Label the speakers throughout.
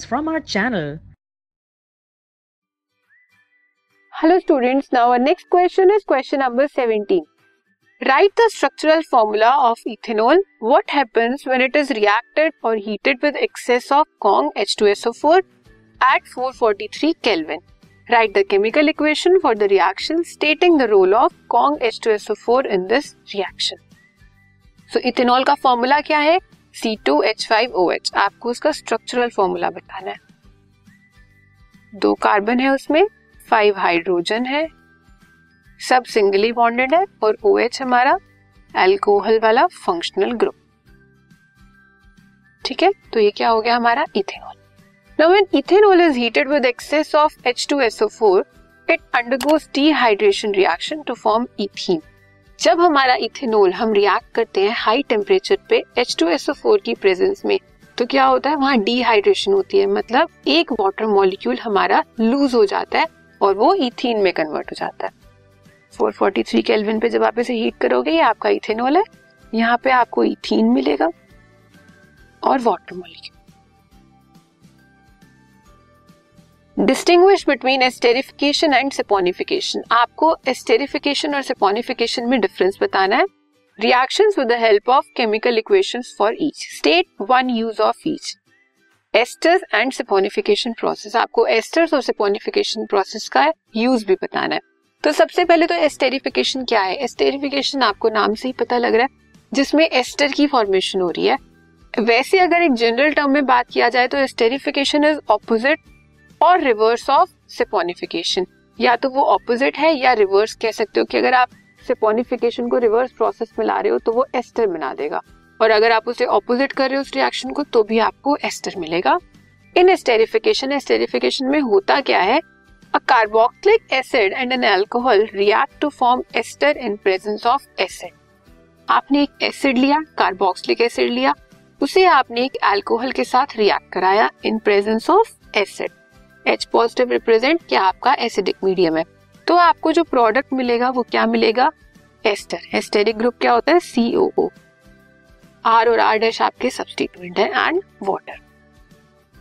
Speaker 1: videos from our channel.
Speaker 2: Hello students, now our next question is question number 17. Write the structural formula of ethanol. What happens when it is reacted or heated with excess of Kong H2SO4 at 443 Kelvin? Write the chemical equation for the reaction stating the role of Kong H2SO4 in this reaction. So ethanol का formula क्या है C2H5OH. आपको उसका structural formula बताना है। दो carbon है उसमें फाइव हाइड्रोजन है, सब सिंगली बॉन्डेड है और ओ OH हमारा एल्कोहल वाला फंक्शनल ग्रुप ठीक है तो ये क्या हो गया हमारा ethanol now when ethanol is heated with excess of H2SO4 it undergoes dehydration reaction to form ethene जब हमारा इथेनॉल हम रिएक्ट करते हैं हाई टेम्परेचर पे H2SO4 की प्रेजेंस में तो क्या होता है? वहाँ डिहाइड्रेशन होती है। मतलब एक वाटर मॉलिक्यूल हमारा लूज हो जाता है और वो इथीन में कन्वर्ट हो जाता है। 443 केल्विन पे जब आप इसे हीट करोगे, ये आपका इथेनॉल है। यहाँ पे आपको इथीन मिलेगा और water molecule distinguish between esterification and saponification आपको एस्टेरिफिकेशन और सेपोनिफिकेशन में डिफरेंस बताना है। Reactions with the help of chemical equations for each state one use of each esters and saponification process आपको एस्टर्स और सेपोनिफिकेशन प्रोसेस का use भी बताना है। तो सबसे पहले तो एस्टेरिफिकेशन क्या है? एस्टेरिफिकेशन आपको नाम से ही पता लग रहा है, जिसमें एस्टर की फॉर्मेशन हो रही है। वैसे अगर एक जनरल टर्म में बात किया जाए तो एस्टेरिफिकेशन इज़ ऑपोजिट और रिवर्स ऑफ़ सिपोनिफिकेशन या तो वो ऑपोजिट है या रिवर्स कह सकते हो कि अगर आप सिपोनिफिकेशन को रिवर्स प्रोसेस में ला रहे हो तो वो एस्टर बना देगा। और अगर आप उसे ऑपोजिट कर रहे हो उस रिएक्शन को तो भी आपको एस्टर मिलेगा। इन एस्टेरिफिकेशन एस्टेरिफिकेशन में होता क्या है? A carboxylic acid and an alcohol react to form ester in presence of acid आपने एक एसिड लिया कार्बोक्सिलिक एसिड लिया, उसे आपने एक अल्कोहल के साथ रिएक्ट कराया in presence of acid H positive represent क्या आपका एसिडिक मीडियम है? तो आपको जो प्रोडक्ट मिलेगा, वो क्या मिलेगा? एस्टर एस्टेरिक ग्रुप क्या होता है? सीओ आर और आर डैश आपके सब्सटीट्यूएंट है and water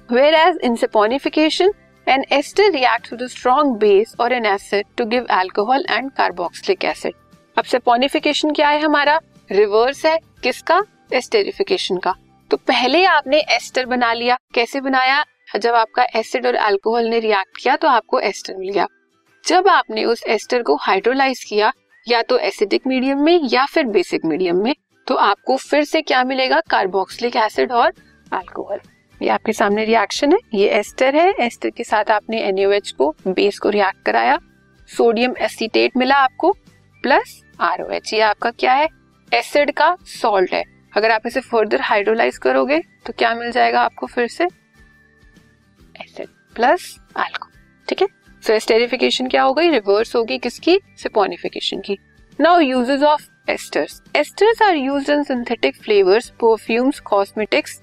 Speaker 2: whereas in saponification an ester react with strong base और an acid to give alcohol and carboxylic acid अब सेपोनिफिकेशन क्या है हमारा? रिवर्स है. किसका? एस्टेरिफिकेशन का. तो पहले आपने एस्टर बना लिया. कैसे बनाया? जब आपका एसिड और अल्कोहल ने रिएक्ट किया तो आपको एस्टर मिल गया। जब आपने उस एस्टर को हाइड्रोलाइज किया, या तो एसिडिक मीडियम में, या फिर बेसिक मीडियम में तो आपको फिर से क्या मिलेगा? कार्बोक्सिलिक एसिड और अल्कोहल ये आपके सामने रिएक्शन है। ये एस्टर है। एस्टर के साथ आपने एनएच को बेस को रिएक्ट कराया। सोडियम एसिटेट मिला आपको प्लस आरओएच ये आपका क्या है? एसिड का सॉल्ट है। अगर आप इसे फर्दर हाइड्रोलाइज करोगे तो क्या मिल जाएगा आपको फिर से? एसिड प्लस अल्कोहल ठीक है? सो एस्टेरिफिकेशन क्या हो गई? रिवर्स होगी किसकी? सिपोनिफिकेशन की। Now uses of esters esters are used in synthetic flavours perfumes cosmetics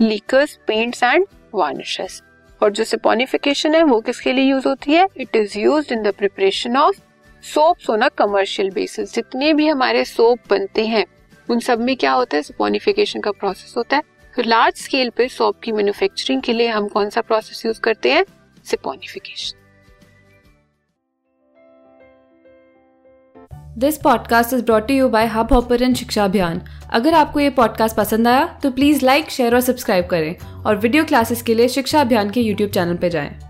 Speaker 2: liquors paints and varnishes और जो सिपोनिफिकेशन है, वो किसके लिए यूज़ होती है? It is use in the preparation of soaps on a commercial basis जितने भी हमारे सोप बनते हैं, उन सब में क्या होता है? सिपोनिफिकेशन का प्रोसेस होता है। तो लार्ज स्केल पे सोप की मैन्युफैक्चरिंग के लिए हम कौन सा प्रोसेस यूज़ करते हैं? Saponification
Speaker 3: this podcast is brought you by Hubhopper Shiksha Abhiyan अगर आपको ये पॉडकास्ट पसंद आया तो प्लीज़ लाइक शेयर और सब्सक्राइब करें और वीडियो क्लासेस के लिए शिक्षा अभियान के यूट्यूब चैनल पर जाएँ।